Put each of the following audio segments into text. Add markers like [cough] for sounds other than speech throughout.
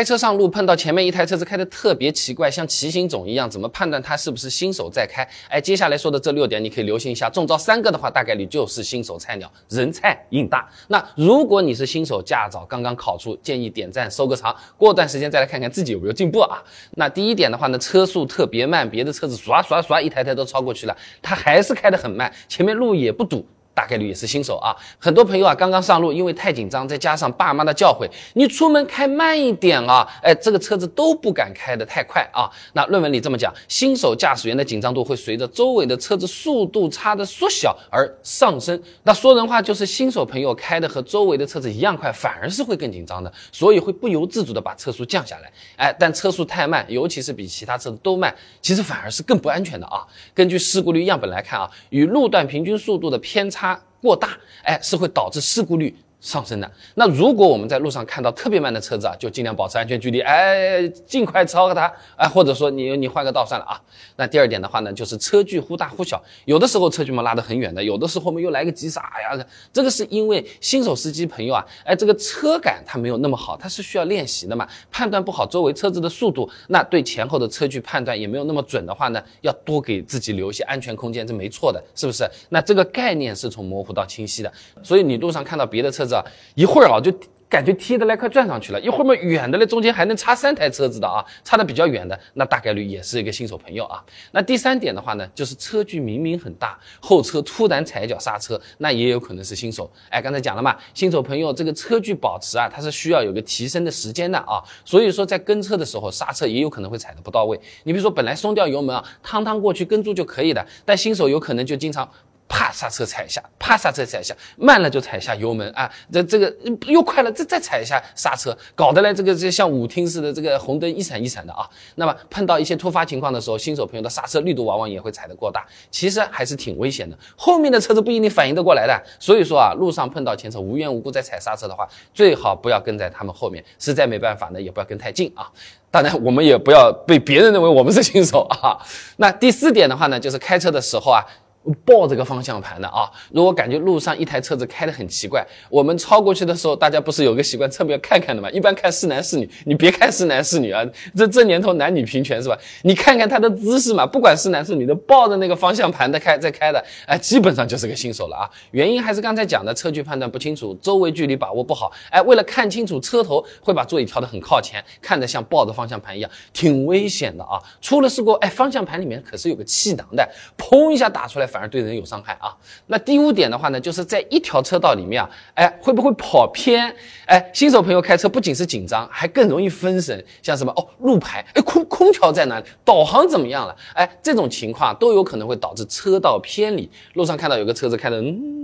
开车上路碰到前面一台车子开的特别奇怪，像骑行种一样，怎么判断它是不是新手在开？哎，接下来说的这六点你可以留心一下，中招三个的话，大概率就是新手菜鸟，人菜瘾大。那如果你是新手驾照刚刚考出，建议点赞收个藏，过段时间再来看看自己有没有进步啊。那第一点的话呢，车速特别慢，别的车子刷刷刷一台台都超过去了，他还是开得很慢，前面路也不堵。大概率也是新手啊，很多朋友啊刚刚上路，因为太紧张，再加上爸妈的教诲，你出门开慢一点啊，哎，这个车子都不敢开得太快啊。那论文里这么讲，新手驾驶员的紧张度会随着周围的车子速度差的缩小而上升。那说人话就是新手朋友开的和周围的车子一样快，反而是会更紧张的，所以会不由自主的把车速降下来。哎，但车速太慢，尤其是比其他车子都慢，其实反而是更不安全的啊。根据事故率样本来看啊，与路段平均速度的偏差。过大，哎，是会导致事故率。上升的那如果我们在路上看到特别慢的车子啊，就尽量保持安全距离，哎，尽快超过它，哎，或者说你你换个道算了啊。那第二点的话呢，就是车距忽大忽小，有的时候车距嘛拉得很远的，有的时候我们又来个急刹哎呀，这个是因为新手司机朋友啊，哎，这个车感他没有那么好，他是需要练习的嘛，判断不好周围车子的速度，那对前后的车距判断也没有那么准的话呢，要多给自己留一些安全空间，这没错的，是不是？那这个概念是从模糊到清晰的，所以你路上看到别的车子。一会儿啊，就感觉贴的来快转上去了；一会儿嘛，远的嘞，中间还能插三台车子的啊，差的比较远的，那大概率也是一个新手朋友啊。那第三点的话呢，就是车距明明很大，后车突然踩一脚刹车，那也有可能是新手。哎，刚才讲了嘛，新手朋友这个车距保持啊，它是需要有个提升的时间的啊，所以说在跟车的时候刹车也有可能会踩的不到位。你比如说本来松掉油门啊，趟趟过去跟住就可以的，但新手有可能就经常。啪刹车踩一下，啪刹车踩一下，慢了就踩下油门啊，这这个又快了，再再踩一下刹车，搞得来这个这像舞厅似的，这个红灯一闪一闪的啊。那么碰到一些突发情况的时候，新手朋友的刹车力度往往也会踩得过大，其实还是挺危险的。后面的车子不一定反应得过来的，所以说啊，路上碰到前车无缘无故在踩刹车的话，最好不要跟在他们后面，实在没办法呢，也不要跟太近啊。当然，我们也不要被别人认为我们是新手啊。那第四点的话呢，就是开车的时候啊。抱这个方向盘的啊！如果感觉路上一台车子开得很奇怪，我们超过去的时候，大家不是有个习惯侧面看看的吗？一般看是男是女，你别看是男是女啊，这这年头男女平权是吧？你看看他的姿势嘛，不管是男是女的，抱着那个方向盘的开在开的，哎，基本上就是个新手了啊！原因还是刚才讲的车距判断不清楚，周围距离把握不好，哎，为了看清楚车头，会把座椅调得很靠前，看着像抱着方向盘一样，挺危险的啊！出了事故，哎，方向盘里面可是有个气囊的，砰一下打出来。反而对人有伤害啊！那第五点的话呢，就是在一条车道里面啊，哎，会不会跑偏？哎，新手朋友开车不仅是紧张，还更容易分神。像什么哦，路牌，哎，空空调在哪里？导航怎么样了？哎，这种情况都有可能会导致车道偏离。路上看到有个车子开的，嗯。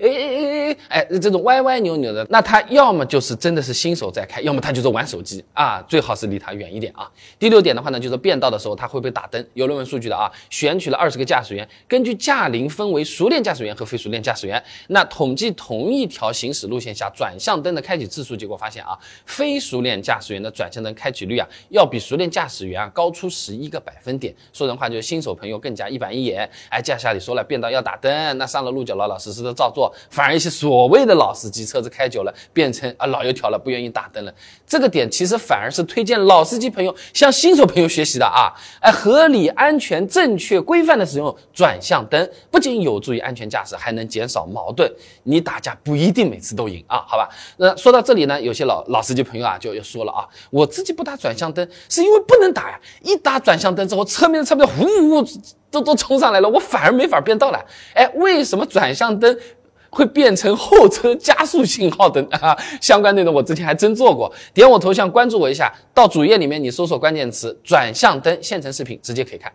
哎哎哎哎哎，这种歪歪扭扭的，那他要么就是真的是新手在开，要么他就是玩手机啊，最好是离他远一点啊。第六点的话呢，就是变道的时候他会不会打灯？有论文数据的啊，选取了二十个驾驶员，根据驾龄分为熟练驾驶员和非熟练驾驶员。那统计同一条行驶路线下转向灯的开启次数，结果发现啊，非熟练驾驶员的转向灯开启率啊，要比熟练驾驶员啊高出十一个百分点。说人话就是新手朋友更加一板一眼。哎，驾校里说了变道要打灯，那上了路就老老实实的照做。反而一些所谓的老司机，车子开久了变成啊老油条了，不愿意打灯了。这个点其实反而是推荐老司机朋友向新手朋友学习的啊！哎，合理、安全、正确、规范的使用转向灯，不仅有助于安全驾驶，还能减少矛盾。你打架不一定每次都赢啊，好吧？那说到这里呢，有些老老司机朋友啊就要说了啊，我自己不打转向灯是因为不能打呀，一打转向灯之后，侧面的车子呼呼都都冲上来了，我反而没法变道了。哎，为什么转向灯？会变成后车加速信号灯 [laughs] 啊！相关内容我之前还真做过，点我头像关注我一下，到主页里面你搜索关键词“转向灯”现成视频，直接可以看。